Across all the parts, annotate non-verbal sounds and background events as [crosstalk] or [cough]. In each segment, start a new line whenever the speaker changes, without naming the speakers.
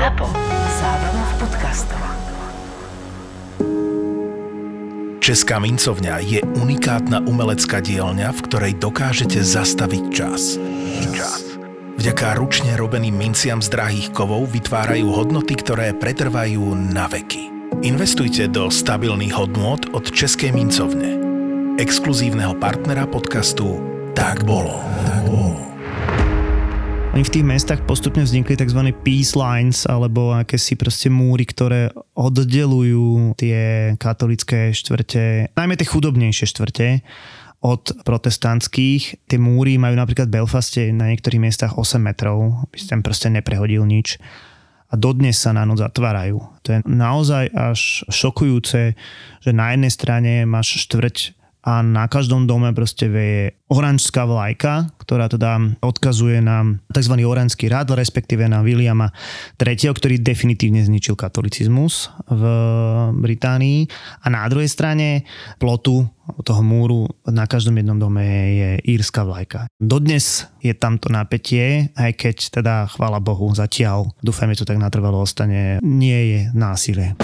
ZAPO. Zábrná v podcastov.
Česká mincovňa je unikátna umelecká dielňa, v ktorej dokážete zastaviť čas. Čas. Vďaka ručne robeným minciam z drahých kovov vytvárajú hodnoty, ktoré pretrvajú na veky. Investujte do stabilných hodnôt od Českej mincovne. Exkluzívneho partnera podcastu Tak bolo. Tak bolo.
Oni v tých mestách postupne vznikli tzv. peace lines, alebo akési proste múry, ktoré oddelujú tie katolické štvrte, najmä tie chudobnejšie štvrte, od protestantských. Tie múry majú napríklad v Belfaste na niektorých miestach 8 metrov, aby si tam proste neprehodil nič. A dodnes sa na noc zatvárajú. To je naozaj až šokujúce, že na jednej strane máš štvrť a na každom dome proste veje oranžská vlajka, ktorá teda odkazuje na tzv. oranský rád, respektíve na Williama III., ktorý definitívne zničil katolicizmus v Británii. A na druhej strane plotu toho múru na každom jednom dome je írska vlajka. Dodnes je tamto napätie, aj keď teda, chvála Bohu, zatiaľ, dúfajme, to tak natrvalo ostane, nie je násilie.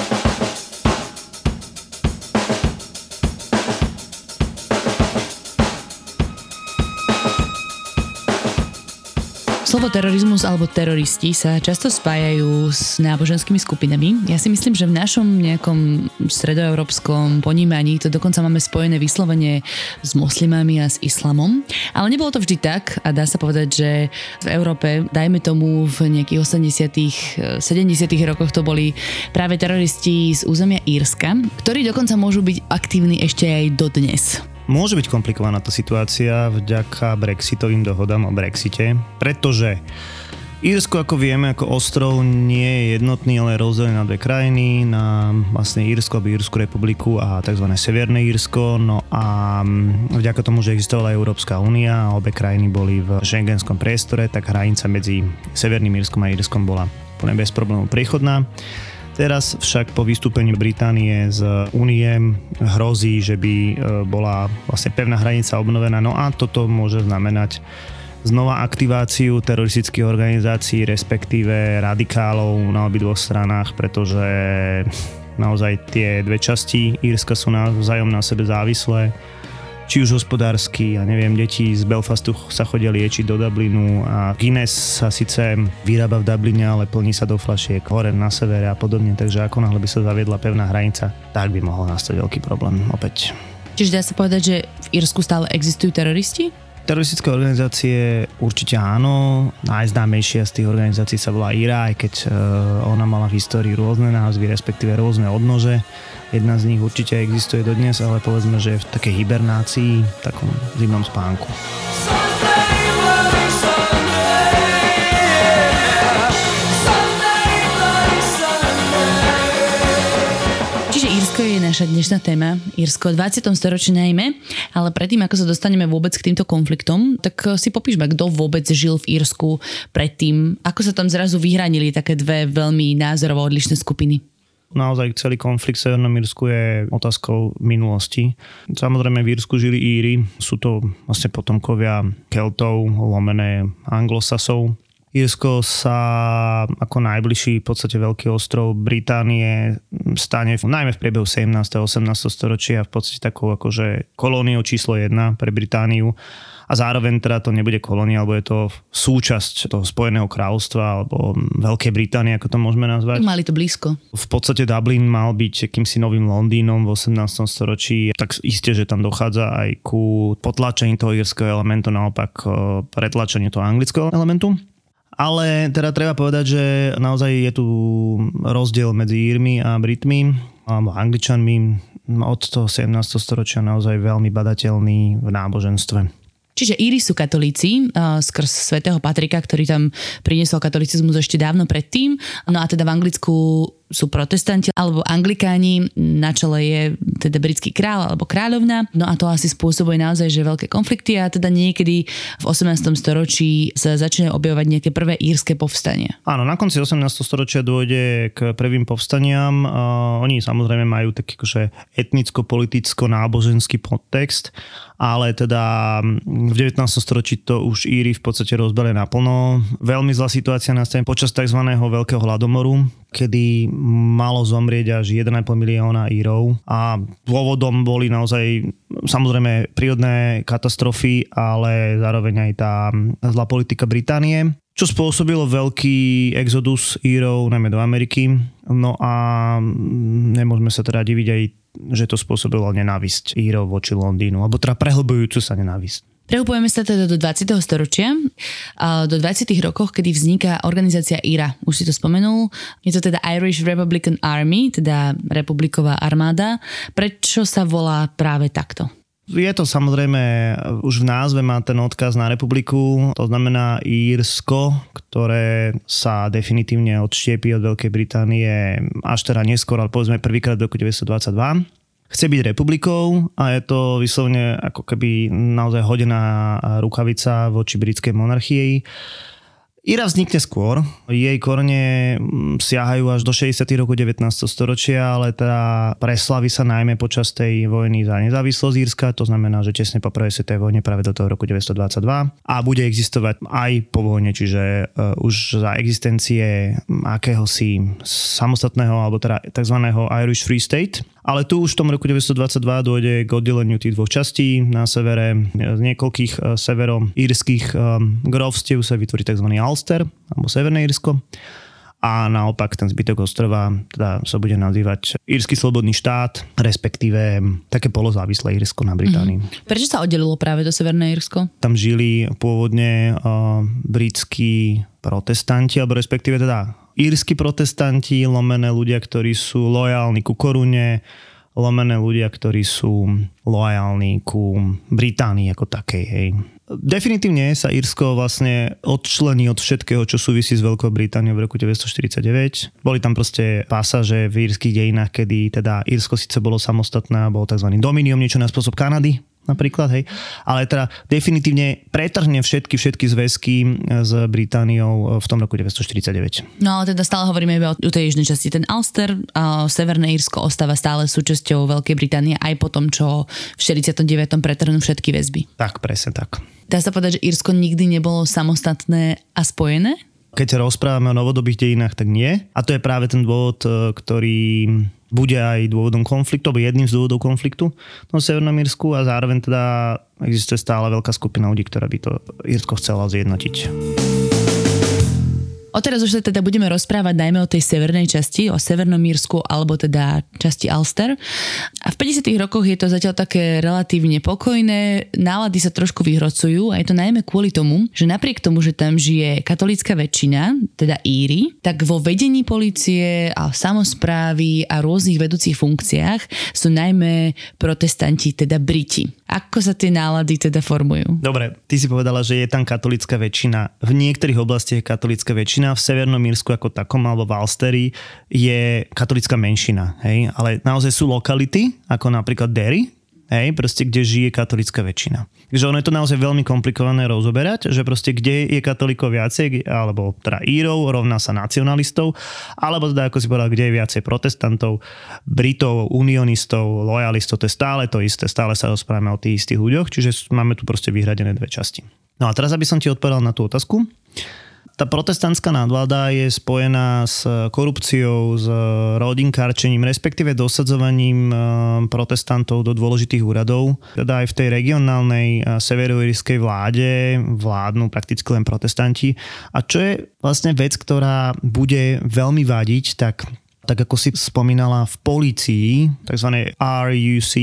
Slovo terorizmus alebo teroristi sa často spájajú s náboženskými skupinami. Ja si myslím, že v našom nejakom stredoeurópskom ponímaní to dokonca máme spojené vyslovene s moslimami a s islamom. Ale nebolo to vždy tak a dá sa povedať, že v Európe, dajme tomu v nejakých 80 70 rokoch to boli práve teroristi z územia Írska, ktorí dokonca môžu byť aktívni ešte aj dodnes.
Môže byť komplikovaná tá situácia vďaka brexitovým dohodám o Brexite, pretože Írsko, ako vieme, ako ostrov nie je jednotný, ale je rozdelený na dve krajiny, na vlastne Írsko, Írsku republiku a tzv. Severné Írsko. No a mm, vďaka tomu, že existovala Európska únia a obe krajiny boli v šengenskom priestore, tak hranica medzi Severným Írskom a Írskom bola plne bez problémov priechodná. Teraz však po vystúpení Británie z únie hrozí, že by e, bola vlastne pevná hranica obnovená. No a toto môže znamenať znova aktiváciu teroristických organizácií, respektíve radikálov na obidvoch stranách, pretože naozaj tie dve časti Írska sú navzájom na sebe závislé či už hospodársky, ja neviem, deti z Belfastu sa chodia liečiť do Dublinu a Guinness sa síce vyrába v Dubline, ale plní sa do flašiek hore na severe a podobne, takže ako náhle by sa zaviedla pevná hranica, tak by mohol nastať veľký problém opäť.
Čiže dá sa povedať, že v Írsku stále existujú teroristi?
Teroristické organizácie určite áno. Najznámejšia z tých organizácií sa volá IRA, aj keď uh, ona mala v histórii rôzne názvy, respektíve rôzne odnože. Jedna z nich určite existuje dodnes, ale povedzme, že je v takej hibernácii, v takom zimnom spánku.
Írsko je naša dnešná téma. Írsko v 20. storočí najmä, ale predtým, ako sa dostaneme vôbec k týmto konfliktom, tak eh, si popíšme, kto vôbec žil v Írsku predtým, ako sa tam zrazu vyhranili také dve veľmi názorovo odlišné skupiny.
Naozaj celý konflikt v Severnom Írsku je otázkou minulosti. Samozrejme v Írsku žili Íry, sú to vlastne potomkovia Keltov, lomené Anglosasov, Írsko sa ako najbližší v podstate veľký ostrov Británie stane najmä v priebehu 17. a 18. storočia v podstate takou akože kolóniou číslo 1 pre Britániu a zároveň teda to nebude kolónia, alebo je to súčasť toho Spojeného kráľovstva alebo Veľkej Británie, ako to môžeme nazvať.
Mali to blízko.
V podstate Dublin mal byť akýmsi novým Londýnom v 18. storočí, tak isté, že tam dochádza aj ku potlačení toho írskeho elementu, naopak eh, pretlačenie toho anglického elementu. Ale teda treba povedať, že naozaj je tu rozdiel medzi Írmi a Britmi alebo Angličanmi od toho 17. storočia naozaj veľmi badateľný v náboženstve.
Čiže Íri sú katolíci uh, skrz svätého Patrika, ktorý tam priniesol katolicizmus ešte dávno predtým. No a teda v Anglicku sú protestanti alebo anglikáni, na čele je teda britský král alebo kráľovna, no a to asi spôsobuje naozaj, že veľké konflikty a teda niekedy v 18. storočí sa začínajú objavovať nejaké prvé írske povstania.
Áno, na konci 18. storočia dôjde k prvým povstaniam. Uh, oni samozrejme majú taký akože etnicko-politicko-náboženský podtext ale teda v 19. storočí to už Íry v podstate rozbili naplno. Veľmi zlá situácia nastane počas tzv. veľkého hladomoru, kedy malo zomrieť až 1,5 milióna Írov a dôvodom boli naozaj samozrejme prírodné katastrofy, ale zároveň aj tá zlá politika Británie čo spôsobilo veľký exodus Írov, najmä do Ameriky. No a nemôžeme sa teda diviť aj že to spôsobilo nenávisť Írov voči Londýnu, alebo teda prehlbujúcu sa nenávisť.
Prehupujeme sa teda do 20. storočia, do 20. rokoch, kedy vzniká organizácia IRA. Už si to spomenul. Je to teda Irish Republican Army, teda republiková armáda. Prečo sa volá práve takto?
Je to samozrejme, už v názve má ten odkaz na republiku, to znamená Írsko, ktoré sa definitívne odštiepí od Veľkej Británie až teda neskôr, ale povedzme prvýkrát v roku 1922 chce byť republikou a je to vyslovene ako keby naozaj hodená rukavica voči britskej monarchii. Ira vznikne skôr, jej korene mm, siahajú až do 60. roku 19. storočia, ale teda preslaví sa najmä počas tej vojny za nezávislosť Írska, to znamená, že tesne po prvej svetovej vojne práve do toho roku 1922 a bude existovať aj po vojne, čiže uh, už za existencie akéhosi samostatného alebo teda tzv. Irish Free State, ale tu už v tom roku 1922 dôjde k oddeleniu tých dvoch častí. Na severe z niekoľkých e, severo-írskych e, grovstiev sa vytvorí tzv. Ulster, alebo Severné Írsko a naopak ten zbytok ostrova teda sa bude nazývať Írsky slobodný štát, respektíve také polozávislé Írsko na Británii. Mm-hmm.
Prečo sa oddelilo práve do Severné Írsko?
Tam žili pôvodne uh, britskí protestanti, alebo respektíve teda írsky protestanti, lomené ľudia, ktorí sú lojálni ku korune, lomené ľudia, ktorí sú lojálni ku Británii ako takej. Hej. Definitívne sa Írsko vlastne odčlení od všetkého, čo súvisí s Veľkou Britániou v roku 1949. Boli tam proste pasaže v írskych dejinách, kedy teda Írsko síce bolo samostatné, bolo tzv. dominium, niečo na spôsob Kanady, napríklad, hej. Ale teda definitívne pretrhne všetky, všetky zväzky s Britániou v tom roku 1949.
No ale teda stále hovoríme iba o, tej južnej časti. Ten Ulster, a Severné Írsko ostáva stále súčasťou Veľkej Británie aj po tom, čo v 49. pretrhnú všetky väzby.
Tak, presne tak.
Dá sa povedať, že Írsko nikdy nebolo samostatné a spojené?
Keď rozprávame o novodobých dejinách, tak nie. A to je práve ten dôvod, e, ktorý bude aj dôvodom konfliktu, alebo jedným z dôvodov konfliktu v Severnom Írsku a zároveň teda existuje stále veľká skupina ľudí, ktorá by to Írsko chcela zjednotiť.
Odteraz už sa teda budeme rozprávať najmä o tej severnej časti, o Severnom Mírsku alebo teda časti Ulster. A v 50. rokoch je to zatiaľ také relatívne pokojné, nálady sa trošku vyhrocujú a je to najmä kvôli tomu, že napriek tomu, že tam žije katolická väčšina, teda Íry, tak vo vedení policie a samozprávy a rôznych vedúcich funkciách sú najmä protestanti, teda Briti. Ako sa tie nálady teda formujú?
Dobre, ty si povedala, že je tam katolická väčšina. V niektorých oblastiach je katolická väčšina, v Severnom Mírsku ako takom alebo v Alsteri je katolická menšina. Hej? Ale naozaj sú lokality, ako napríklad Derry, hej, proste kde žije katolická väčšina. Takže ono je to naozaj veľmi komplikované rozoberať, že proste kde je katolíkov viacej, alebo teda Írov rovná sa nacionalistov, alebo teda ako si povedal, kde je viacej protestantov, Britov, unionistov, lojalistov, to je stále to isté, stále sa rozprávame o tých istých ľuďoch, čiže máme tu proste vyhradené dve časti. No a teraz, aby som ti odpovedal na tú otázku, tá protestantská nadvláda je spojená s korupciou, s rodinkárčením, respektíve dosadzovaním eh, protestantov do dôležitých úradov. Teda aj v tej regionálnej eh, severoírskej vláde vládnu prakticky len protestanti. A čo je vlastne vec, ktorá bude veľmi vadiť, tak tak ako si spomínala, v polícii, tzv. RUC,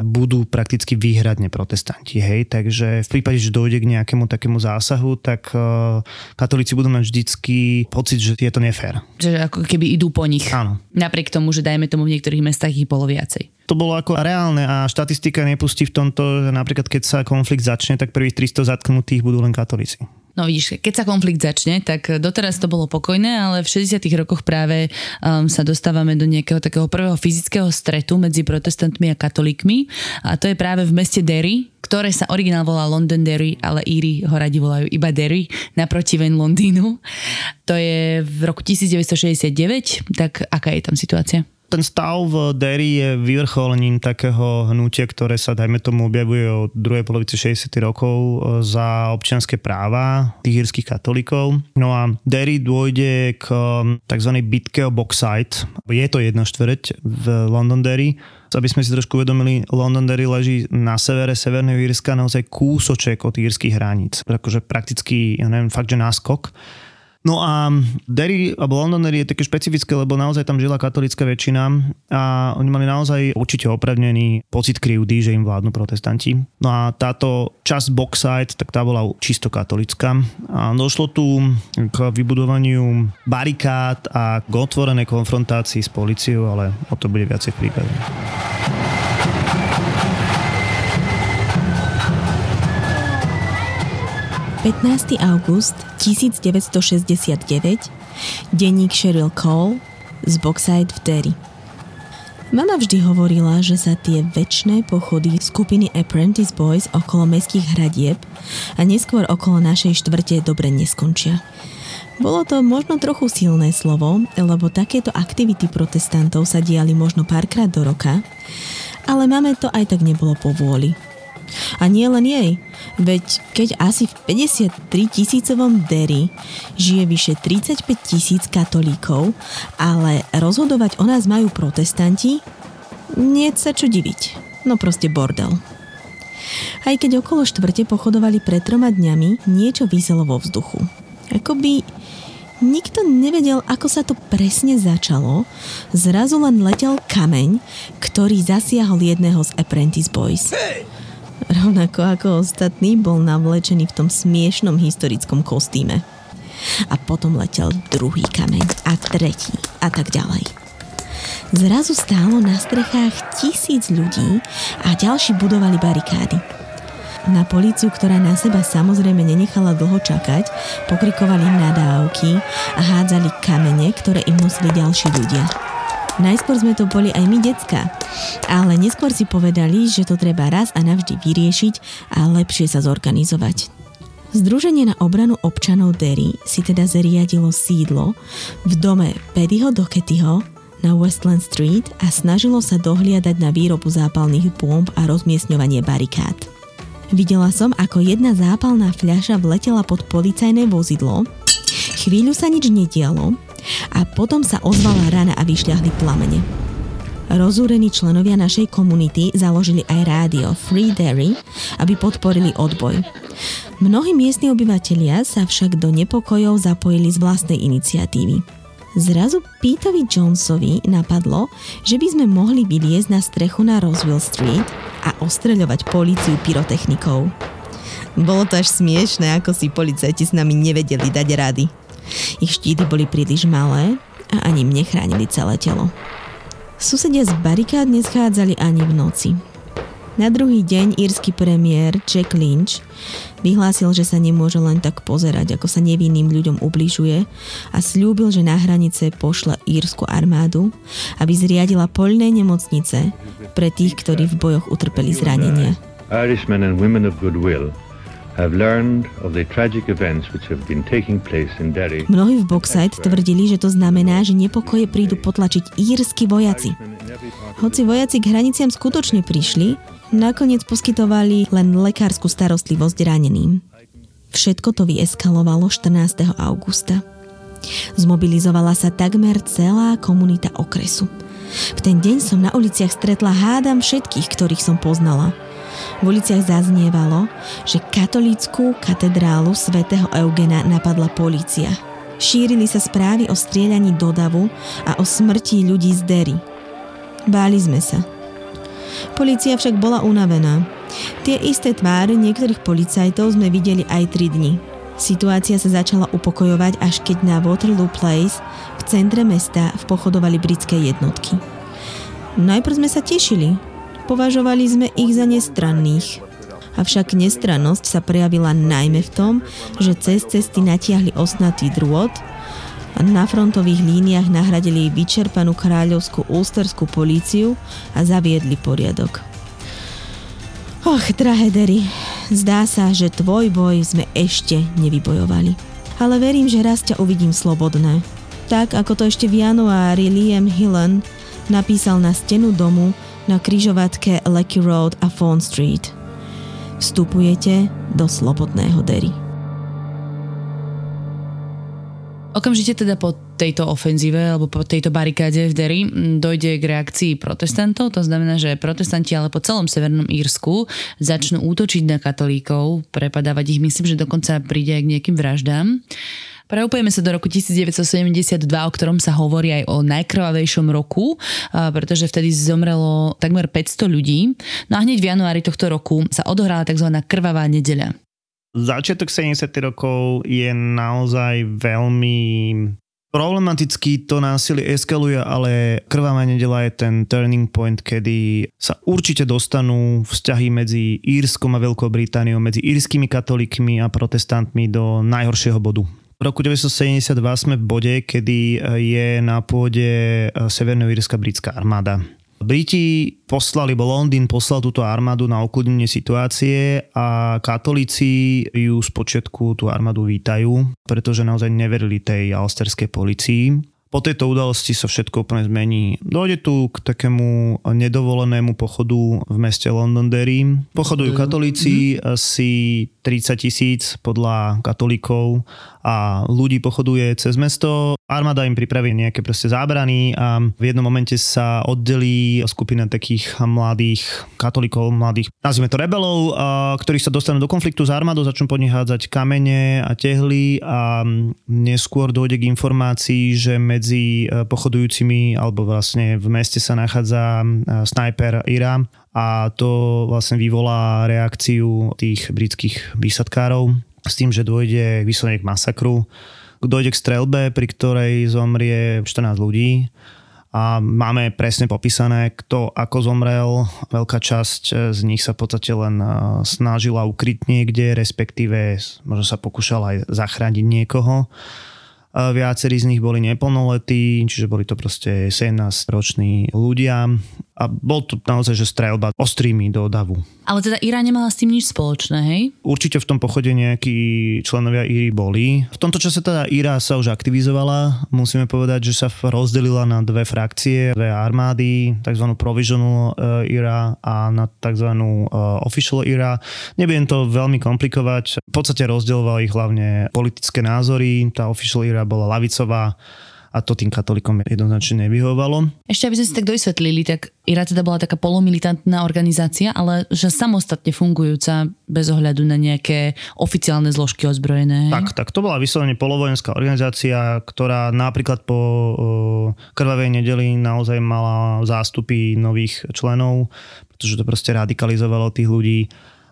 budú prakticky výhradne protestanti. Hej? Takže v prípade, že dojde k nejakému takému zásahu, tak uh, katolíci budú mať vždycky pocit, že je to nefér.
Že ako keby idú po nich.
Áno.
Napriek tomu, že dajme tomu v niektorých mestách ich bolo viacej.
To bolo ako reálne a štatistika nepustí v tomto, že napríklad keď sa konflikt začne, tak prvých 300 zatknutých budú len katolíci.
No vidíš, keď sa konflikt začne, tak doteraz to bolo pokojné, ale v 60 rokoch práve um, sa dostávame do nejakého takého prvého fyzického stretu medzi protestantmi a katolíkmi a to je práve v meste Derry, ktoré sa originál volá Londonderry, ale Íry ho radi volajú iba Derry, naproti ven Londýnu. To je v roku 1969, tak aká je tam situácia?
Ten stav v Derry je vyvrcholením takého hnutia, ktoré sa, dajme tomu, objavuje od druhej polovice 60. rokov e, za občianské práva tých írskych katolíkov. No a Derry dôjde k e, tzv. bitke o Boxite. Je to jedna štvrť v Londonderry. Aby sme si trošku uvedomili, Londonderry leží na severe Severného Írska, naozaj kúsoček od írskych hraníc. Akože prakticky, ja neviem, fakt, že náskok. No a Derry, alebo Londonderry je také špecifické, lebo naozaj tam žila katolická väčšina a oni mali naozaj určite opravnený pocit krivdy, že im vládnu protestanti. No a táto časť Boxside, tak tá bola čisto katolická. A došlo tu k vybudovaniu barikád a k otvorenej konfrontácii s policiou, ale o to bude viacej v prípade.
15. august 1969, denník Cheryl Cole z Boxside v Derry. Mama vždy hovorila, že sa tie väčšie pochody skupiny Apprentice Boys okolo mestských hradieb a neskôr okolo našej štvrte dobre neskončia. Bolo to možno trochu silné slovo, lebo takéto aktivity protestantov sa diali možno párkrát do roka, ale máme to aj tak nebolo po vôli. A nie len jej, veď keď asi v 53 tisícovom Derry žije vyše 35 tisíc katolíkov, ale rozhodovať o nás majú protestanti, nie sa čo diviť. No proste bordel. Aj keď okolo štvrte pochodovali pred troma dňami, niečo vyselo vo vzduchu. Akoby nikto nevedel, ako sa to presne začalo. Zrazu len letel kameň, ktorý zasiahol jedného z Apprentice Boys. Hey! Rovnako ako ostatný bol navlečený v tom smiešnom historickom kostýme. A potom letel druhý kameň a tretí a tak ďalej. Zrazu stálo na strechách tisíc ľudí a ďalší budovali barikády. Na políciu, ktorá na seba samozrejme nenechala dlho čakať, pokrikovali nadávky a hádzali kamene, ktoré im nosili ďalší ľudia. Najskôr sme to boli aj my decka, ale neskôr si povedali, že to treba raz a navždy vyriešiť a lepšie sa zorganizovať. Združenie na obranu občanov Derry si teda zariadilo sídlo v dome Paddyho Doketyho na Westland Street a snažilo sa dohliadať na výrobu zápalných bomb a rozmiestňovanie barikád. Videla som, ako jedna zápalná fľaša vletela pod policajné vozidlo, chvíľu sa nič nedialo, a potom sa ozvala rana a vyšľahli plamene. Rozúrení členovia našej komunity založili aj rádio Free Derry, aby podporili odboj. Mnohí miestni obyvatelia sa však do nepokojov zapojili z vlastnej iniciatívy. Zrazu Peterovi Jonesovi napadlo, že by sme mohli vyliezť na strechu na Roswell Street a ostreľovať políciu pyrotechnikou. Bolo to až smiešné, ako si policajti s nami nevedeli dať rady. Ich štíty boli príliš malé a ani mne chránili celé telo. Susedia z barikád neschádzali ani v noci. Na druhý deň írsky premiér Jack Lynch vyhlásil, že sa nemôže len tak pozerať, ako sa nevinným ľuďom ubližuje a slúbil, že na hranice pošle írsku armádu, aby zriadila poľné nemocnice pre tých, ktorí v bojoch utrpeli zranenia. Irishmen and women of goodwill Mnohí v Boxite tvrdili, že to znamená, že nepokoje prídu potlačiť írsky vojaci. Hoci vojaci k hraniciam skutočne prišli, nakoniec poskytovali len lekárskú starostlivosť raneným. Všetko to vyeskalovalo 14. augusta. Zmobilizovala sa takmer celá komunita okresu. V ten deň som na uliciach stretla hádam všetkých, ktorých som poznala – v uliciach zaznievalo, že katolíckú katedrálu svätého Eugena napadla polícia. Šírili sa správy o strieľaní do davu a o smrti ľudí z Derry. Báli sme sa. Polícia však bola unavená. Tie isté tváre niektorých policajtov sme videli aj 3 dni. Situácia sa začala upokojovať, až keď na Waterloo Place v centre mesta vpochodovali britské jednotky. Najprv sme sa tešili, Považovali sme ich za nestranných. Avšak nestrannosť sa prejavila najmä v tom, že cez cesty natiahli osnatý drôt a na frontových líniách nahradili vyčerpanú kráľovskú ústerskú políciu a zaviedli poriadok. Och, drahé Derry, zdá sa, že tvoj boj sme ešte nevybojovali. Ale verím, že raz ťa uvidím slobodné. Tak, ako to ešte v januári Liam Hillen napísal na stenu domu na kryžovatke Lecky Road a Fawn Street. Vstupujete do slobodného Derry.
Okamžite teda po tejto ofenzíve alebo po tejto barikáde v Derry dojde k reakcii protestantov, to znamená, že protestanti ale po celom Severnom Írsku začnú útočiť na katolíkov, prepadávať ich, myslím, že dokonca príde aj k nejakým vraždám. Preupujeme sa do roku 1972, o ktorom sa hovorí aj o najkrvavejšom roku, pretože vtedy zomrelo takmer 500 ľudí. No a hneď v januári tohto roku sa odohrala tzv. krvavá nedeľa.
Začiatok 70. rokov je naozaj veľmi problematický, to násilie eskaluje, ale krvavá nedela je ten turning point, kedy sa určite dostanú vzťahy medzi Írskom a Veľkou Britániou, medzi írskymi katolíkmi a protestantmi do najhoršieho bodu. V roku 1972 sme v bode, kedy je na pôde Severného Írska britská armáda. Briti poslali, bo Londýn poslal túto armádu na ukludnenie situácie a katolíci ju spočiatku tú armádu vítajú, pretože naozaj neverili tej alsterskej policii. Po tejto udalosti sa všetko úplne zmení. Dojde tu k takému nedovolenému pochodu v meste Londonderry. Pochodujú katolíci, asi 30 tisíc podľa katolíkov a ľudí pochoduje cez mesto. Armáda im pripraví nejaké proste zábrany a v jednom momente sa oddelí skupina takých mladých katolíkov, mladých, nazvime to rebelov, ktorí sa dostanú do konfliktu s armádou, začnú po nich hádzať kamene a tehly a neskôr dojde k informácii, že medzi e, pochodujúcimi alebo vlastne v meste sa nachádza e, snajper Ira a to vlastne vyvolá reakciu tých britských výsadkárov s tým, že dôjde vyslovene k masakru, dojde k strelbe, pri ktorej zomrie 14 ľudí a máme presne popísané, kto ako zomrel. Veľká časť z nich sa v podstate len snažila ukryť niekde, respektíve možno sa pokúšala aj zachrániť niekoho. Viacerí z nich boli neplnoletí, čiže boli to proste 17-roční ľudia a bol to naozaj, že strelba ostrými do davu.
Ale teda Ira nemala s tým nič spoločné, hej?
Určite v tom pochode nejakí členovia Íry boli. V tomto čase teda Ira sa už aktivizovala. Musíme povedať, že sa rozdelila na dve frakcie, dve armády, tzv. Provisional Ira a na tzv. Official Ira. Nebudem to veľmi komplikovať. V podstate rozdieloval ich hlavne politické názory. Tá Official Ira bola lavicová, a to tým katolikom jednoznačne nevyhovalo.
Ešte aby sme si tak dovysvetlili, tak IRA teda bola taká polomilitantná organizácia, ale že samostatne fungujúca bez ohľadu na nejaké oficiálne zložky ozbrojené.
Tak, tak to bola vyslovene polovojenská organizácia, ktorá napríklad po uh, krvavej nedeli naozaj mala zástupy nových členov, pretože to proste radikalizovalo tých ľudí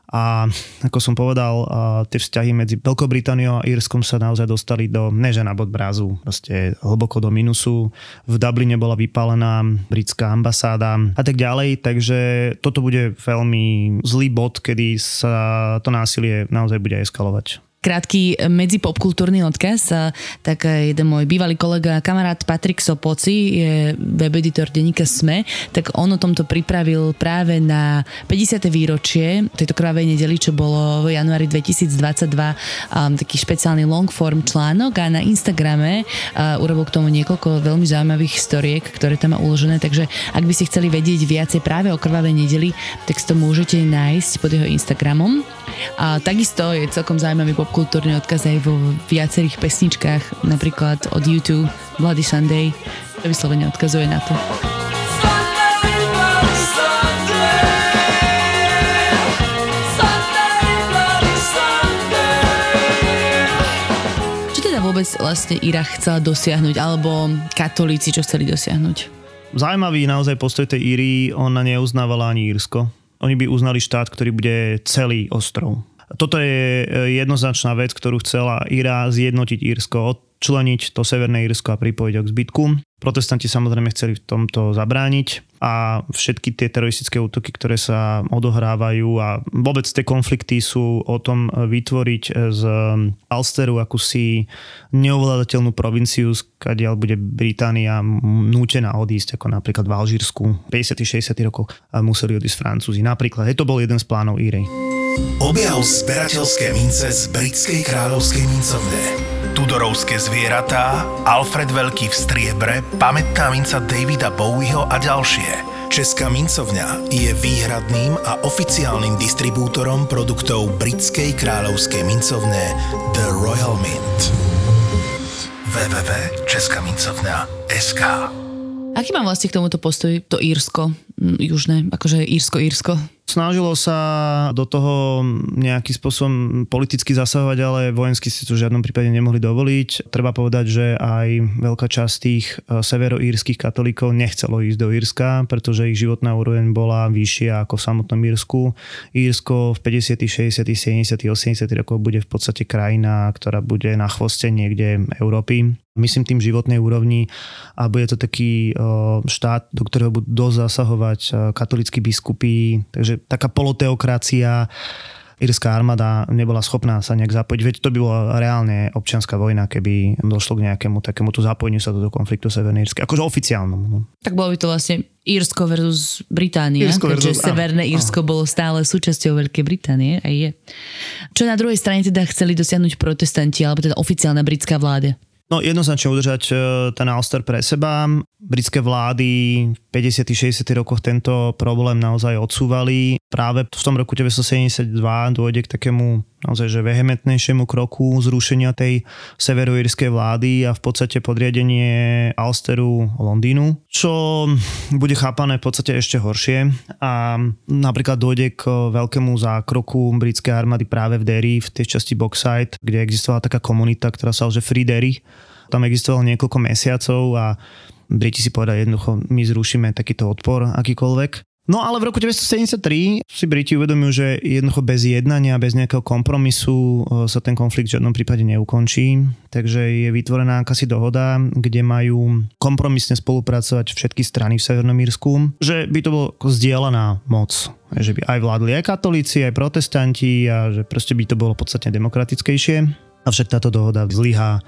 a ako som povedal, tie vzťahy medzi Veľkou Britániou a Írskom sa naozaj dostali do, neže na bod brázu, proste hlboko do minusu. V Dubline bola vypálená britská ambasáda a tak ďalej, takže toto bude veľmi zlý bod, kedy sa to násilie naozaj bude eskalovať
krátky medzipopkultúrny odkaz, tak jeden môj bývalý kolega, kamarát Patrik Sopoci, je web editor denníka SME, tak on o tomto pripravil práve na 50. výročie tejto krvavej nedeli, čo bolo v januári 2022 um, taký špeciálny long form článok a na Instagrame uh, urobil k tomu niekoľko veľmi zaujímavých storiek, ktoré tam má uložené, takže ak by ste chceli vedieť viacej práve o krvavej nedeli, tak si to môžete nájsť pod jeho Instagramom. A takisto je celkom zaujímavý popkultúrny odkaz aj vo viacerých pesničkách, napríklad od YouTube Bloody Sunday, to vyslovene odkazuje na to. Čo teda vôbec vlastne Ira chcela dosiahnuť, alebo katolíci, čo chceli dosiahnuť?
Zaujímavý naozaj postoj tej Íry, ona neuznávala ani Írsko. Oni by uznali štát, ktorý bude celý ostrov. Toto je e, jednoznačná vec, ktorú chcela Ira zjednotiť Írsko, odčleniť to Severné Írsko a pripojiť ho k zbytku. Protestanti samozrejme chceli v tomto zabrániť a všetky tie teroristické útoky, ktoré sa odohrávajú a vôbec tie konflikty sú o tom vytvoriť z Alsteru akúsi neovládateľnú provinciu, kadiaľ bude Británia nútená odísť, ako napríklad v Alžírsku 50-60 rokov museli odísť Francúzi. Napríklad, je to bol jeden z plánov Írej.
Objav zberateľské mince z britskej kráľovskej mincovne. Tudorovské zvieratá, Alfred Veľký v striebre, pamätná minca Davida Bowieho a ďalšie. Česká mincovňa je výhradným a oficiálnym distribútorom produktov britskej kráľovskej mincovne The Royal Mint. www.českamincovňa.sk
Aký mám vlastne k tomuto postoj to Írsko? Južné, akože Írsko-Írsko.
Snažilo sa do toho nejakým spôsobom politicky zasahovať, ale vojensky si to v žiadnom prípade nemohli dovoliť. Treba povedať, že aj veľká časť tých e, severoírskych katolíkov nechcelo ísť do Írska, pretože ich životná úroveň bola vyššia ako v samotnom Írsku. Írsko v 50., 60., 70., 80. rokoch bude v podstate krajina, ktorá bude na chvoste niekde Európy myslím tým životnej úrovni a bude to taký e, štát, do ktorého budú dosť zasahovať e, katolíckí biskupy, takže taká poloteokracia, írska armáda nebola schopná sa nejak zapojiť. Veď to by bola reálne občianská vojna, keby došlo k nejakému takému tu zapojeniu sa do toho konfliktu Severnej Írska. Akože oficiálnom. No.
Tak bolo by to vlastne Írsko versus Británia,
Írsko
keďže
versus-
Severné
áno,
Írsko bolo stále súčasťou Veľkej Británie aj je. Čo na druhej strane teda chceli dosiahnuť protestanti, alebo teda oficiálna britská vláda?
No jednoznačne udržať e, ten Ulster pre seba. Britské vlády v 50. 60. rokoch tento problém naozaj odsúvali. Práve v tom roku 1972 dôjde k takému naozaj že vehementnejšiemu kroku zrušenia tej severoírskej vlády a v podstate podriadenie Ulsteru Londýnu, čo bude chápané v podstate ešte horšie a napríklad dôjde k veľkému zákroku britskej armády práve v Derry, v tej časti Boxside, kde existovala taká komunita, ktorá sa že Free Derry. Tam existovalo niekoľko mesiacov a Briti si povedali jednoducho, my zrušíme takýto odpor akýkoľvek. No ale v roku 1973 si Briti uvedomujú, že jednoducho bez jednania, bez nejakého kompromisu e, sa ten konflikt v žiadnom prípade neukončí. Takže je vytvorená akási dohoda, kde majú kompromisne spolupracovať všetky strany v Severnom Írsku, že by to bolo zdieľaná moc. Že by aj vládli aj katolíci, aj protestanti a že proste by to bolo podstatne demokratickejšie. Avšak táto dohoda zlyhá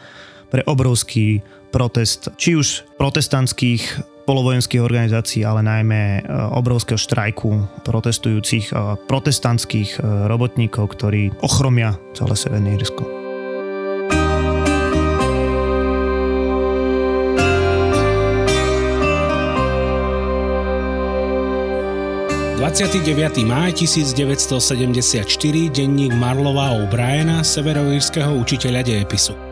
pre obrovský protest, či už protestantských polovojenských organizácií, ale najmä e, obrovského štrajku protestujúcich e, protestantských e, robotníkov, ktorí ochromia celé Severné Irsko.
29. máj 1974, denník Marlova O'Briena, severoírskeho učiteľa dejepisu.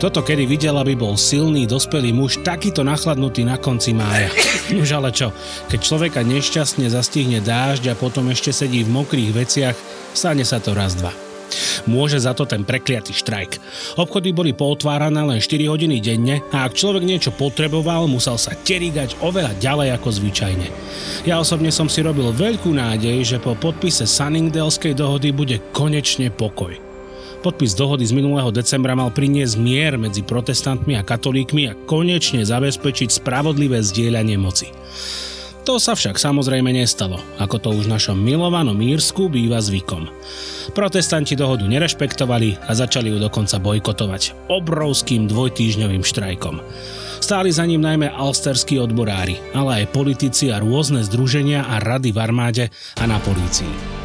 Kto to kedy videl, aby bol silný, dospelý muž, takýto nachladnutý na konci mája? [laughs] Už ale čo, keď človeka nešťastne zastihne dážď a potom ešte sedí v mokrých veciach, stane sa to raz, dva. Môže za to ten prekliatý štrajk. Obchody boli pootvárané len 4 hodiny denne a ak človek niečo potreboval, musel sa terigať oveľa ďalej ako zvyčajne. Ja osobne som si robil veľkú nádej, že po podpise Sunningdaleskej dohody bude konečne pokoj. Podpis dohody z minulého decembra mal priniesť mier medzi protestantmi a katolíkmi a konečne zabezpečiť spravodlivé zdieľanie moci. To sa však samozrejme nestalo, ako to už v našom milovanom Írsku býva zvykom. Protestanti dohodu nerešpektovali a začali ju dokonca bojkotovať obrovským dvojtýždňovým štrajkom. Stáli za ním najmä alsterskí odborári, ale aj politici a rôzne združenia a rady v armáde a na polícii.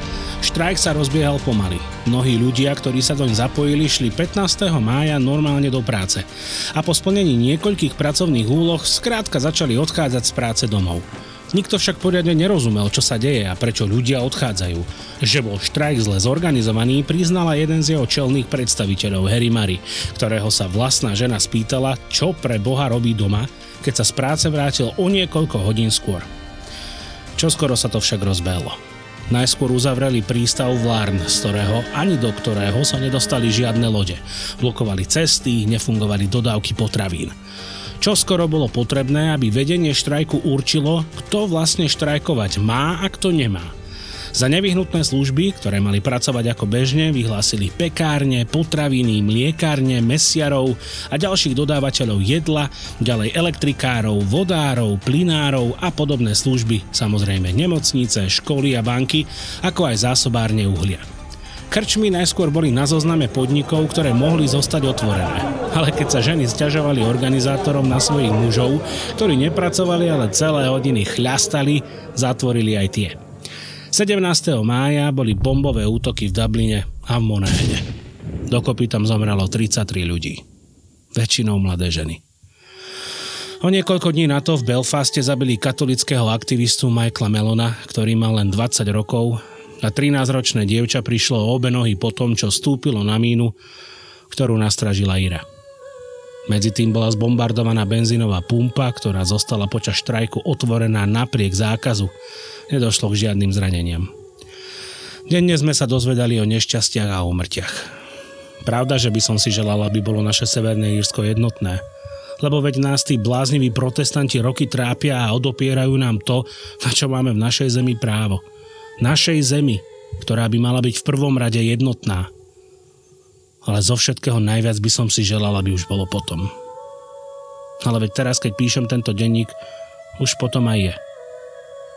Štrajk sa rozbiehal pomaly. Mnohí ľudia, ktorí sa doň zapojili, šli 15. mája normálne do práce a po splnení niekoľkých pracovných úloh skrátka začali odchádzať z práce domov. Nikto však poriadne nerozumel, čo sa deje a prečo ľudia odchádzajú. Že bol štrajk zle zorganizovaný, priznala jeden z jeho čelných predstaviteľov, Harry Murray, ktorého sa vlastná žena spýtala, čo pre Boha robí doma, keď sa z práce vrátil o niekoľko hodín skôr. Čoskoro sa to však rozbehlo. Najskôr uzavreli prístav v Larn, z ktorého ani do ktorého sa nedostali žiadne lode. Blokovali cesty, nefungovali dodávky potravín. Čo skoro bolo potrebné, aby vedenie štrajku určilo, kto vlastne štrajkovať má a kto nemá. Za nevyhnutné služby, ktoré mali pracovať ako bežne, vyhlásili pekárne, potraviny, mliekárne, mesiarov a ďalších dodávateľov jedla, ďalej elektrikárov, vodárov, plinárov a podobné služby, samozrejme nemocnice, školy a banky, ako aj zásobárne uhlia. Krčmy najskôr boli na zozname podnikov, ktoré mohli zostať otvorené. Ale keď sa ženy sťažovali organizátorom na svojich mužov, ktorí nepracovali, ale celé hodiny chľastali, zatvorili aj tie. 17. mája boli bombové útoky v Dubline a v Monáhene. Dokopy tam zomrelo 33 ľudí. Väčšinou mladé ženy. O niekoľko dní na to v Belfaste zabili katolického aktivistu Michaela Melona, ktorý mal len 20 rokov a 13-ročné dievča prišlo o obe nohy po tom, čo stúpilo na mínu, ktorú nastražila Ira. Medzi tým bola zbombardovaná benzínová pumpa, ktorá zostala počas štrajku otvorená napriek zákazu. Nedošlo k žiadnym zraneniam. Denne sme sa dozvedali o nešťastiach a umrtiach. Pravda, že by som si želal, aby bolo naše Severné Írsko jednotné. Lebo veď nás tí blázniví protestanti roky trápia a odopierajú nám to, na čo máme v našej zemi právo – našej zemi, ktorá by mala byť v prvom rade jednotná. Ale zo všetkého najviac by som si želal, aby už bolo potom. Ale veď teraz, keď píšem tento denník, už potom aj je.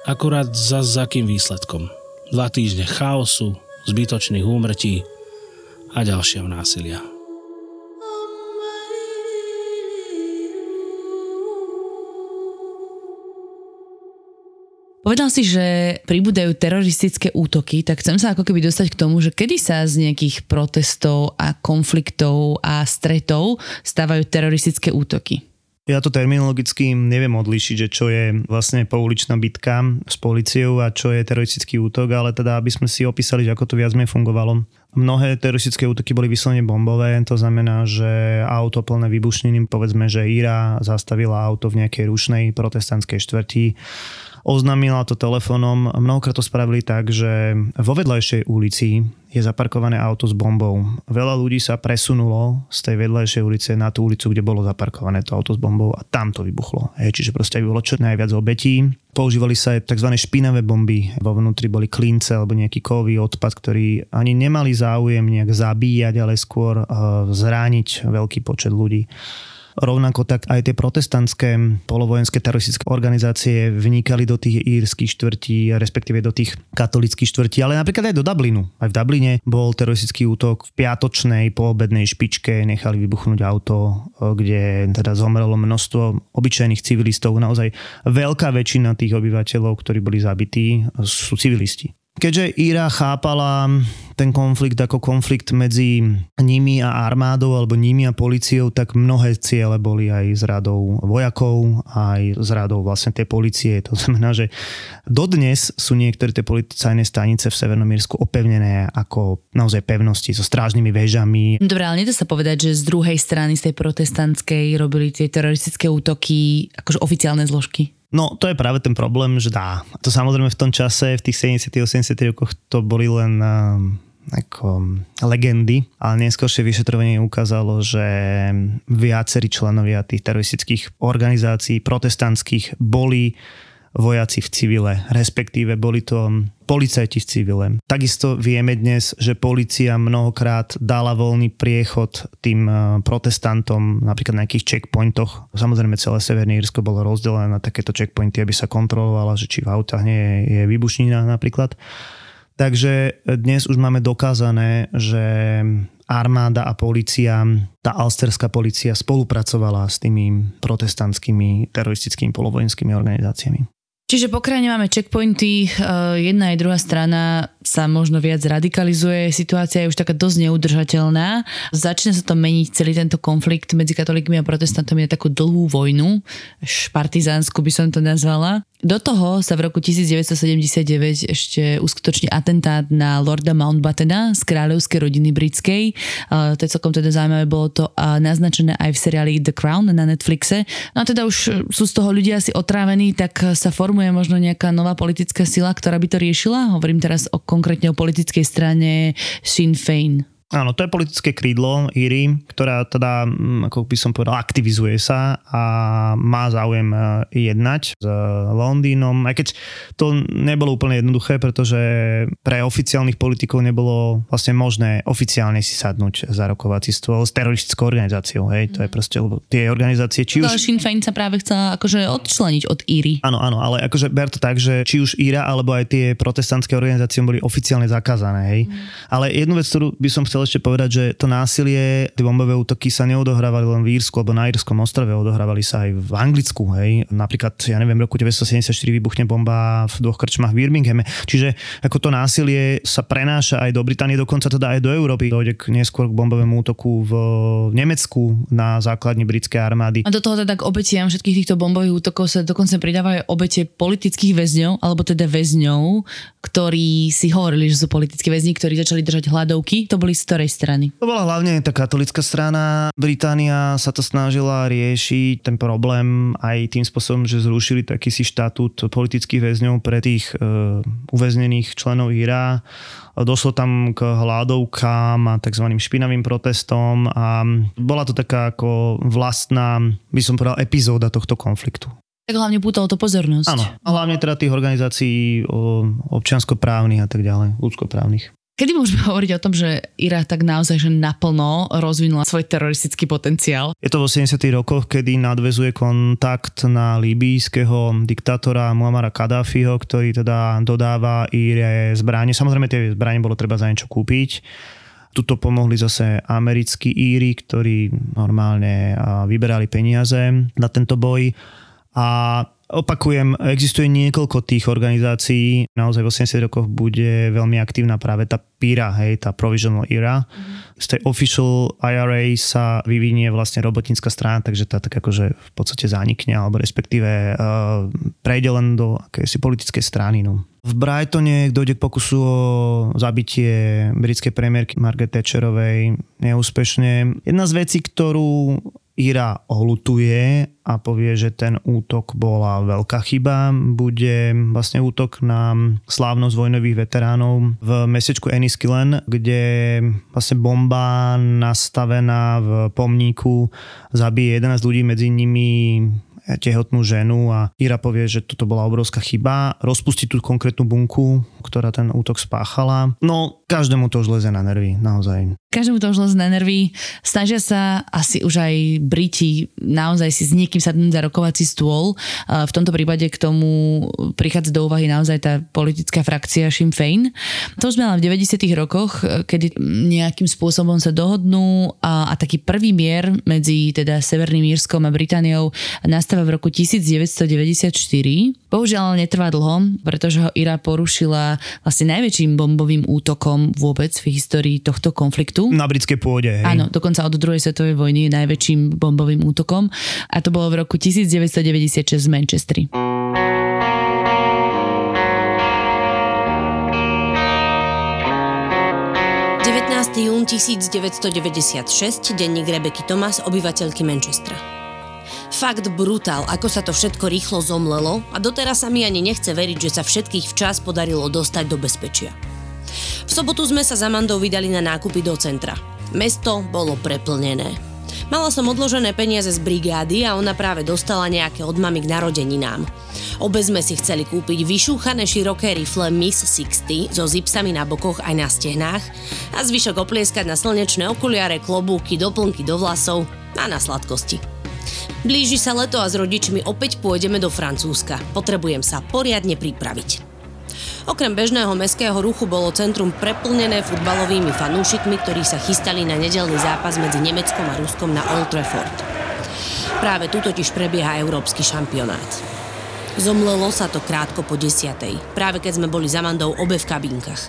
Akurát za akým výsledkom. Dva týždne chaosu, zbytočných úmrtí a ďalšieho násilia.
Povedal si, že pribúdajú teroristické útoky, tak chcem sa ako keby dostať k tomu, že kedy sa z nejakých protestov a konfliktov a stretov stávajú teroristické útoky?
Ja to terminologicky neviem odlišiť, že čo je vlastne pouličná bitka s policiou a čo je teroristický útok, ale teda aby sme si opísali, že ako to viac fungovalo. Mnohé teroristické útoky boli vyslovene bombové, to znamená, že auto plné výbušnením, povedzme, že Ira zastavila auto v nejakej rušnej protestantskej štvrti oznámila to telefónom. Mnohokrát to spravili tak, že vo vedľajšej ulici je zaparkované auto s bombou. Veľa ľudí sa presunulo z tej vedľajšej ulice na tú ulicu, kde bolo zaparkované to auto s bombou a tam to vybuchlo. Hej, čiže proste aby bolo čo najviac obetí. Používali sa aj tzv. špinavé bomby. Vo vnútri boli klince alebo nejaký kový odpad, ktorý ani nemali záujem nejak zabíjať, ale skôr uh, zrániť veľký počet ľudí. Rovnako tak aj tie protestantské polovojenské teroristické organizácie vnikali do tých írskych štvrtí, respektíve do tých katolických štvrtí, ale napríklad aj do Dublinu. Aj v Dubline bol teroristický útok v piatočnej poobednej špičke, nechali vybuchnúť auto, kde teda zomrelo množstvo obyčajných civilistov. Naozaj veľká väčšina tých obyvateľov, ktorí boli zabití, sú civilisti. Keďže Íra chápala ten konflikt ako konflikt medzi nimi a armádou alebo nimi a policiou, tak mnohé ciele boli aj z radou vojakov, aj z radou vlastne tej policie. To znamená, že dodnes sú niektoré tie policajné stanice v Severnom Írsku opevnené ako naozaj pevnosti so strážnymi väžami.
Dobre, ale nedá sa povedať, že z druhej strany, z tej protestantskej, robili tie teroristické útoky akože oficiálne zložky?
No, to je práve ten problém, že dá. To samozrejme v tom čase, v tých 70 80 rokoch to boli len uh, ako legendy, ale neskôršie vyšetrovanie ukázalo, že viacerí členovia tých teroristických organizácií protestantských boli vojaci v civile, respektíve boli to policajti v civile. Takisto vieme dnes, že policia mnohokrát dala voľný priechod tým eh, protestantom napríklad na nejakých checkpointoch. Samozrejme celé Severné Írsko bolo rozdelené na takéto checkpointy, aby sa kontrolovala, že či v autách nie je, vybušnina napríklad. Takže dnes už máme dokázané, že armáda a policia, tá alsterská policia spolupracovala s tými protestantskými teroristickými polovojenskými organizáciami.
Čiže po krajine máme checkpointy, eh, jedna aj druhá strana sa možno viac radikalizuje, situácia je už taká dosť neudržateľná. Začne sa to meniť celý tento konflikt medzi katolíkmi a protestantami na takú dlhú vojnu, špartizánsku by som to nazvala. Do toho sa v roku 1979 ešte uskutoční atentát na Lorda Mountbattena z kráľovskej rodiny britskej. Uh, to je celkom teda zaujímavé, bolo to naznačené aj v seriáli The Crown na Netflixe. No a teda už sú z toho ľudia asi otrávení, tak sa formuje možno nejaká nová politická sila, ktorá by to riešila. Hovorím teraz o konkrétne o politickej strane Sinn Féin.
Áno, to je politické krídlo Íry, ktorá teda, mm, ako by som povedal, aktivizuje sa a má záujem e, jednať s Londýnom, aj keď to nebolo úplne jednoduché, pretože pre oficiálnych politikov nebolo vlastne možné oficiálne si sadnúť za rokovací stôl s teroristickou organizáciou, hej, to je proste, lebo tie organizácie, či už...
Sinn Féin sa práve chcela akože odčleniť od Íry.
Áno, áno, ale akože ber to tak, že či už Íra alebo aj tie protestantské organizácie boli oficiálne zakázané, hej. Mm. Ale jednu vec, ktorú by som chcel ešte povedať, že to násilie, tie bombové útoky sa neodohrávali len v Írsku alebo na Írskom ostrove, odohrávali sa aj v Anglicku, hej. Napríklad, ja neviem, v roku 1974 vybuchne bomba v dvoch krčmách v Birminghame. Čiže ako to násilie sa prenáša aj do Británie, dokonca teda aj do Európy. Dojde k neskôr k bombovému útoku v Nemecku na základni britskej armády.
A do toho teda k obetiam všetkých týchto bombových útokov sa dokonca pridávajú obete politických väzňov, alebo teda väzňov, ktorí si hovorili, že sú politickí väzni, ktorí začali držať hladovky. To boli ktorej strany?
To bola hlavne tá katolická strana. Británia sa to snažila riešiť ten problém aj tým spôsobom, že zrušili taký si štatút politických väzňov pre tých uh, uväznených členov IRA. Došlo tam k hľadovkám a tzv. špinavým protestom a bola to taká ako vlastná, by som povedal, epizóda tohto konfliktu.
Tak hlavne pútalo to pozornosť.
Áno, a hlavne teda tých organizácií občianskoprávnych a tak ďalej, ľudskoprávnych.
Kedy môžeme [laughs] hovoriť o tom, že Ira tak naozaj že naplno rozvinula svoj teroristický potenciál?
Je to v 80. rokoch, kedy nadvezuje kontakt na libýskeho diktátora Muamara Kadáfiho, ktorý teda dodáva Íre zbranie. Samozrejme tie zbranie bolo treba za niečo kúpiť. Tuto pomohli zase americkí Íry, ktorí normálne vyberali peniaze na tento boj. A Opakujem, existuje niekoľko tých organizácií, naozaj v 80 rokoch bude veľmi aktívna práve tá PIRA, hej, tá Provisional ERA. Mm-hmm. Z tej Official IRA sa vyvinie vlastne robotnícka strana, takže tá tak akože v podstate zanikne, alebo respektíve uh, prejde len do akési politickej strany. No. V Brightone dojde k pokusu o zabitie britskej premiérky Margaret Thatcherovej neúspešne. Jedna z vecí, ktorú Ira olutuje a povie, že ten útok bola veľká chyba. Bude vlastne útok na slávnosť vojnových veteránov v mestečku Enniskillen, kde vlastne bomba nastavená v pomníku zabije 11 ľudí, medzi nimi tehotnú ženu a Ira povie, že toto bola obrovská chyba, rozpustí tú konkrétnu bunku, ktorá ten útok spáchala. No, každému to už leze na nervy, naozaj.
Každému to už leze na nervy. Snažia sa asi už aj Briti naozaj si s niekým sadnúť za rokovací stôl. V tomto prípade k tomu prichádza do úvahy naozaj tá politická frakcia Sinn Féin. To sme ale v 90 rokoch, kedy nejakým spôsobom sa dohodnú a, a taký prvý mier medzi teda Severným Írskom a Britániou nastáva v roku 1994. Bohužiaľ netrvá dlho, pretože ho Ira porušila vlastne najväčším bombovým útokom vôbec v histórii tohto konfliktu.
Na britskej pôde. Hej.
Áno, dokonca od druhej svetovej vojny najväčším bombovým útokom a to bolo v roku 1996 v Manchestri.
jún 1996, denník Rebeky Thomas, obyvateľky Manchestra. Fakt brutál, ako sa to všetko rýchlo zomlelo a doteraz sa mi ani nechce veriť, že sa všetkých včas podarilo dostať do bezpečia. V sobotu sme sa za Mandou vydali na nákupy do centra. Mesto bolo preplnené. Mala som odložené peniaze z brigády a ona práve dostala nejaké od mami k narodeninám. Obe sme si chceli kúpiť vyšúchané široké rifle Miss 60 so zipsami na bokoch aj na stehnách a zvyšok oplieskať na slnečné okuliare, klobúky, doplnky do vlasov a na sladkosti. Blíži sa leto a s rodičmi opäť pôjdeme do Francúzska. Potrebujem sa poriadne pripraviť. Okrem bežného mestského ruchu bolo centrum preplnené futbalovými fanúšikmi, ktorí sa chystali na nedelný zápas medzi Nemeckom a Ruskom na Old Trafford. Práve tu totiž prebieha európsky šampionát. Zomlelo sa to krátko po desiatej, práve keď sme boli za Mandou obe v kabinkách.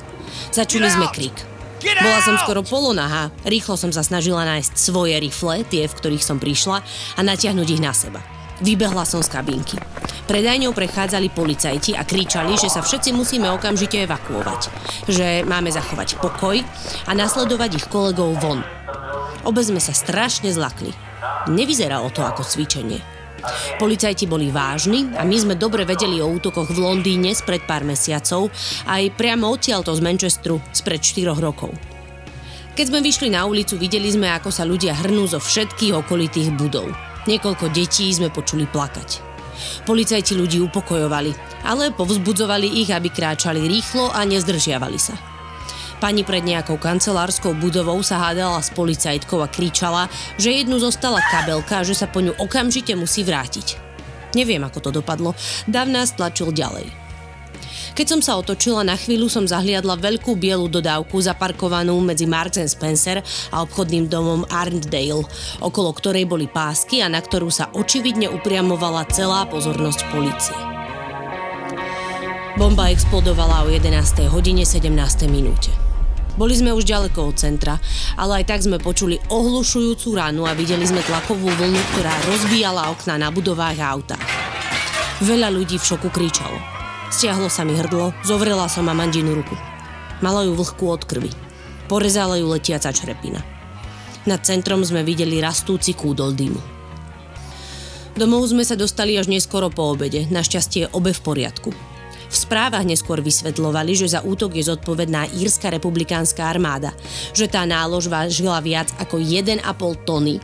Začuli sme krik. Bola som skoro polonahá, rýchlo som sa snažila nájsť svoje rifle, tie, v ktorých som prišla, a natiahnuť ich na seba. Vybehla som z kabinky. Predajňou prechádzali policajti a kričali, že sa všetci musíme okamžite evakuovať, že máme zachovať pokoj a nasledovať ich kolegov von. Obe sme sa strašne zlakli. Nevyzeralo to ako cvičenie. Policajti boli vážni a my sme dobre vedeli o útokoch v Londýne spred pár mesiacov aj priamo odtiaľto z Manchesteru spred 4 rokov. Keď sme vyšli na ulicu, videli sme, ako sa ľudia hrnú zo všetkých okolitých budov. Niekoľko detí sme počuli plakať. Policajti ľudí upokojovali, ale povzbudzovali ich, aby kráčali rýchlo a nezdržiavali sa. Pani pred nejakou kancelárskou budovou sa hádala s policajtkou a kričala, že jednu zostala kabelka a že sa po ňu okamžite musí vrátiť. Neviem, ako to dopadlo. Dav nás tlačil ďalej. Keď som sa otočila, na chvíľu som zahliadla veľkú bielu dodávku zaparkovanú medzi Marks Spencer a obchodným domom Arndale, okolo ktorej boli pásky a na ktorú sa očividne upriamovala celá pozornosť policie. Bomba explodovala o 11. hodine 17. minúte. Boli sme už ďaleko od centra, ale aj tak sme počuli ohlušujúcu ranu a videli sme tlakovú vlnu, ktorá rozbíjala okná na budovách a. Veľa ľudí v šoku kričalo. Stiahlo sa mi hrdlo, zovrela som Amandinu ruku. Mala ju vlhkú od krvi. Porezala ju letiaca črepina. Nad centrom sme videli rastúci kúdol dymu. Domov sme sa dostali až neskoro po obede, našťastie obe v poriadku. V správach neskôr vysvetľovali, že za útok je zodpovedná Írska republikánska armáda, že tá nálož vážila viac ako 1,5 tony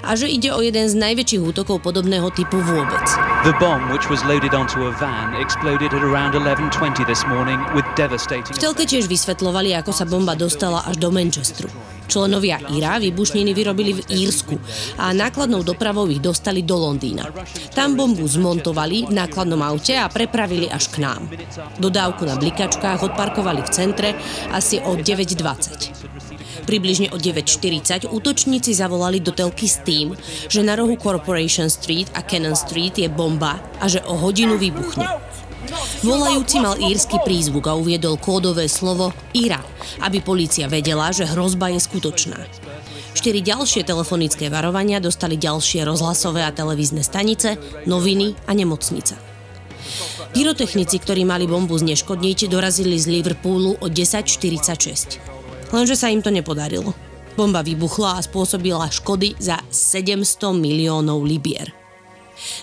a že ide o jeden z najväčších útokov podobného typu vôbec.
The bomb, which was loaded onto a van, exploded at around 11.20 this morning with devastating...
V telke tiež vysvetľovali, ako sa bomba dostala až do Manchesteru. Členovia IRA výbušniny vyrobili v Írsku a nákladnou dopravou ich dostali do Londýna. Tam bombu zmontovali v nákladnom aute a prepravili až k nám. Dodávku na blikačkách odparkovali v centre asi o 9.20. Približne o 9.40 útočníci zavolali do telky s tým, že na rohu Corporation Street a Cannon Street je bomba a že o hodinu vybuchne. Volajúci mal írsky prízvuk a uviedol kódové slovo IRA, aby polícia vedela, že hrozba je skutočná. Štyri ďalšie telefonické varovania dostali ďalšie rozhlasové a televízne stanice, noviny a nemocnica. Pyrotechnici, ktorí mali bombu zneškodniť, dorazili z Liverpoolu o 10.46. Lenže sa im to nepodarilo. Bomba vybuchla a spôsobila škody za 700 miliónov libier.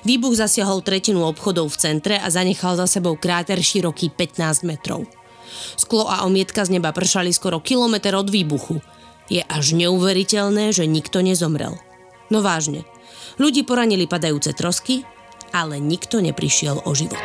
Výbuch zasiahol tretinu obchodov v centre a zanechal za sebou kráter široký 15 metrov. Sklo a omietka z neba pršali skoro kilometr od výbuchu. Je až neuveriteľné, že nikto nezomrel. No vážne, ľudí poranili padajúce trosky, ale nikto neprišiel o život.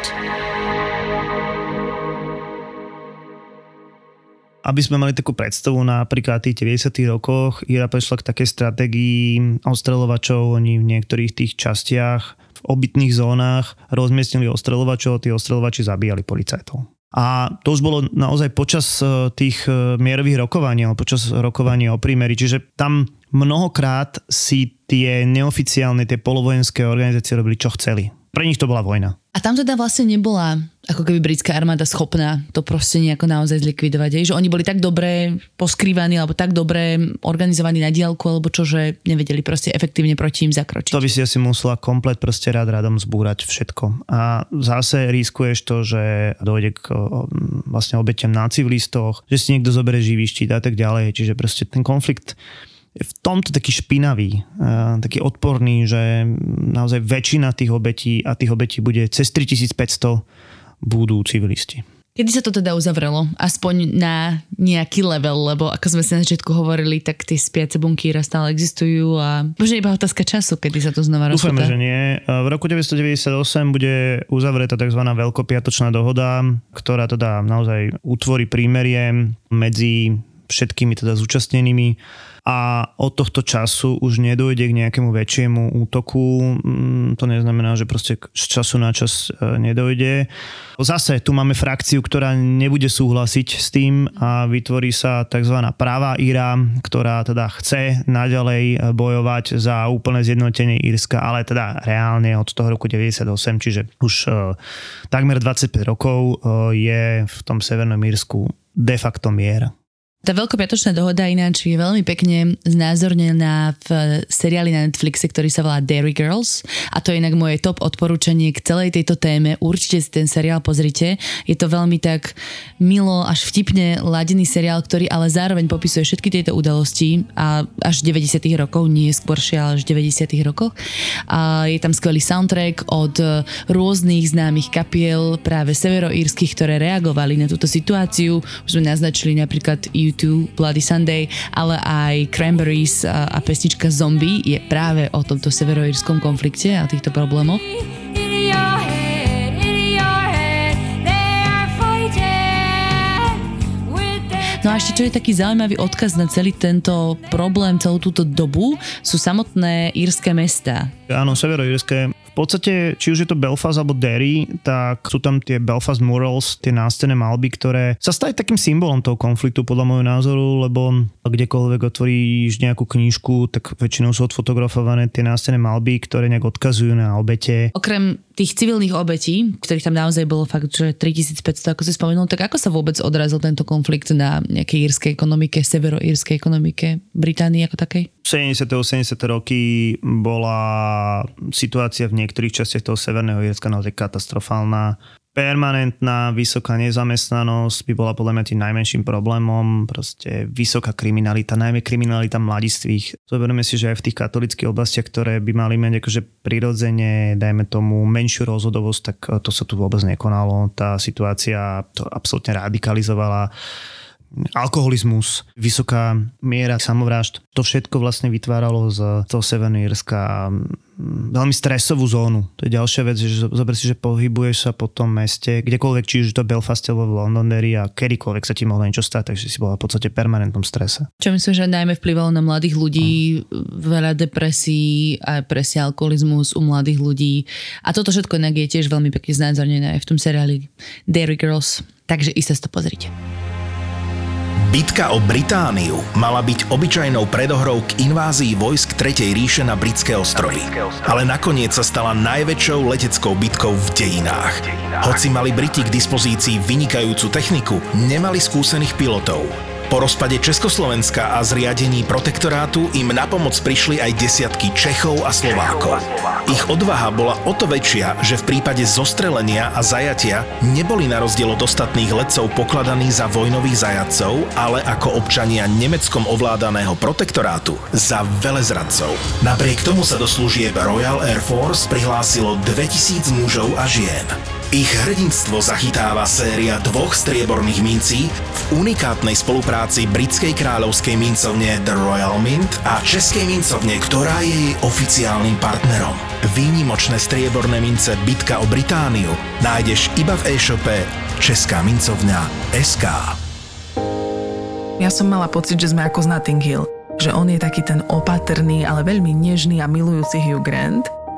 Aby sme mali takú predstavu napríklad tých 90. rokoch, Ira prešla k takej stratégii ostreľovačov, oni v niektorých tých častiach v obytných zónach rozmiestnili ostreľovačov, tí ostreľovači zabíjali policajtov. A to už bolo naozaj počas e, tých e, mierových rokovaní, počas rokovania o prímeri. Čiže tam mnohokrát si tie neoficiálne, tie polovojenské organizácie robili, čo chceli. Pre nich to bola vojna.
A tam teda vlastne nebola ako keby britská armáda schopná to proste nejako naozaj zlikvidovať. Je? Že oni boli tak dobre poskrývaní alebo tak dobre organizovaní na diálku alebo čo, že nevedeli proste efektívne proti im zakročiť.
To by si asi musela komplet proste rád radom zbúrať všetko. A zase riskuješ to, že dojde k vlastne obetiam na civilistoch, že si niekto zoberie živý štít a tak ďalej. Čiže proste ten konflikt v tomto taký špinavý, taký odporný, že naozaj väčšina tých obetí a tých obetí bude cez 3500 budú civilisti.
Kedy sa to teda uzavrelo? Aspoň na nejaký level, lebo ako sme si na začiatku hovorili, tak tie spiace bunky stále existujú a možno iba otázka času, kedy sa to znova rozpúta.
Dúfame, že nie. V roku 1998 bude uzavretá tzv. veľkopiatočná dohoda, ktorá teda naozaj utvorí prímerie medzi všetkými teda zúčastnenými a od tohto času už nedojde k nejakému väčšiemu útoku. Mm, to neznamená, že proste z času na čas e, nedojde. Zase tu máme frakciu, ktorá nebude súhlasiť s tým a vytvorí sa tzv. práva Íra, ktorá teda chce naďalej bojovať za úplné zjednotenie Írska, ale teda reálne od toho roku 98, čiže už uh, takmer 25 rokov je v tom Severnom Írsku de facto mier.
Tá veľkopiatočná dohoda ináč je veľmi pekne znázornená v seriáli na Netflixe, ktorý sa volá Dairy Girls a to je inak moje top odporúčanie k celej tejto téme. Určite si ten seriál pozrite. Je to veľmi tak milo až vtipne ladený seriál, ktorý ale zároveň popisuje všetky tieto udalosti a až 90 rokov, nie skôršie, ale až 90 rokoch. A je tam skvelý soundtrack od rôznych známych kapiel práve severoírskych, ktoré reagovali na túto situáciu. Už sme naznačili napríklad U2 Bloody Sunday, ale aj Cranberries a, a pesnička Zombie je práve o tomto severoírskom konflikte a týchto problémoch. No a ešte čo je taký zaujímavý odkaz na celý tento problém, celú túto dobu, sú samotné írske mesta.
Áno, severoírske. Podstate, či už je to Belfast alebo Derry, tak sú tam tie Belfast murals, tie nástené malby, ktoré sa stali takým symbolom toho konfliktu podľa môjho názoru, lebo kdekoľvek otvoríš nejakú knižku, tak väčšinou sú odfotografované tie nástené malby, ktoré nejak odkazujú na obete.
Okrem tých civilných obetí, ktorých tam naozaj bolo fakt, že 3500, ako si spomenul, tak ako sa vôbec odrazil tento konflikt na nejakej írskej ekonomike, severoírskej ekonomike, Británii ako takej?
70. 80. roky bola situácia v niektorých častiach toho Severného Írska naozaj katastrofálna. Permanentná vysoká nezamestnanosť by bola podľa mňa tým najmenším problémom, proste vysoká kriminalita, najmä kriminalita mladistvých. Zoberieme si, že aj v tých katolických oblastiach, ktoré by mali mať akože prirodzene, dajme tomu, menšiu rozhodovosť, tak to sa tu vôbec nekonalo. Tá situácia to absolútne radikalizovala alkoholizmus, vysoká miera samovrážd. To všetko vlastne vytváralo z toho Severného Irska mm, veľmi stresovú zónu. To je ďalšia vec, že zober si, že pohybuješ sa po tom meste, kdekoľvek, či už to Belfaste alebo v Londonderry a kedykoľvek sa ti mohlo niečo stať, takže si bola v podstate permanentnom strese.
Čo myslím, že najmä vplyvalo na mladých ľudí, veľa depresí a presne alkoholizmus u mladých ľudí. A toto všetko inak je tiež veľmi pekne znázornené aj v tom seriáli Dairy Girls. Takže iste si to pozrite.
Bitka o Britániu mala byť obyčajnou predohrou k invázii vojsk Tretej ríše na britské ostrovy. Ale nakoniec sa stala najväčšou leteckou bitkou v dejinách. Hoci mali Briti k dispozícii vynikajúcu techniku, nemali skúsených pilotov. Po rozpade Československa a zriadení protektorátu im na pomoc prišli aj desiatky Čechov a Slovákov. Ich odvaha bola o to väčšia, že v prípade zostrelenia a zajatia neboli na rozdiel od ostatných letcov pokladaní za vojnových zajatcov, ale ako občania nemeckom ovládaného protektorátu za velezradcov. Napriek tomu sa do služieb Royal Air Force prihlásilo 2000 mužov a žien. Ich hrdinstvo zachytáva séria dvoch strieborných mincí v unikátnej spolupráci britskej kráľovskej mincovne The Royal Mint a českej mincovne, ktorá je jej oficiálnym partnerom. Výnimočné strieborné mince Bitka o Britániu nájdeš iba v e-shope Česká mincovňa SK.
Ja som mala pocit, že sme ako z Notting Hill. Že on je taký ten opatrný, ale veľmi nežný a milujúci Hugh Grant –